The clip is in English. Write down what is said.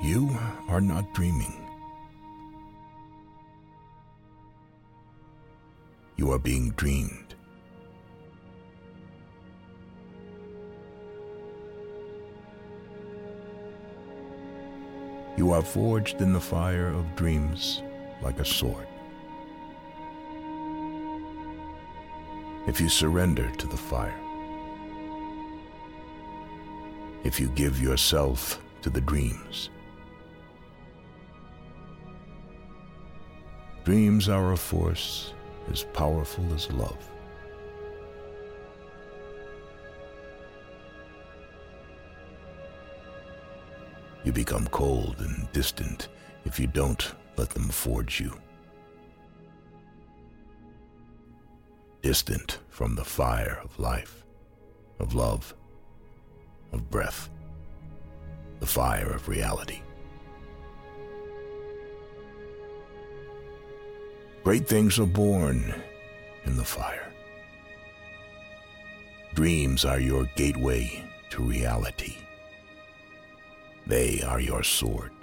You are not dreaming. You are being dreamed. You are forged in the fire of dreams like a sword. If you surrender to the fire, if you give yourself to the dreams, dreams are a force as powerful as love. You become cold and distant if you don't let them forge you. Distant from the fire of life, of love, of breath, the fire of reality. Great things are born in the fire. Dreams are your gateway to reality. They are your sword.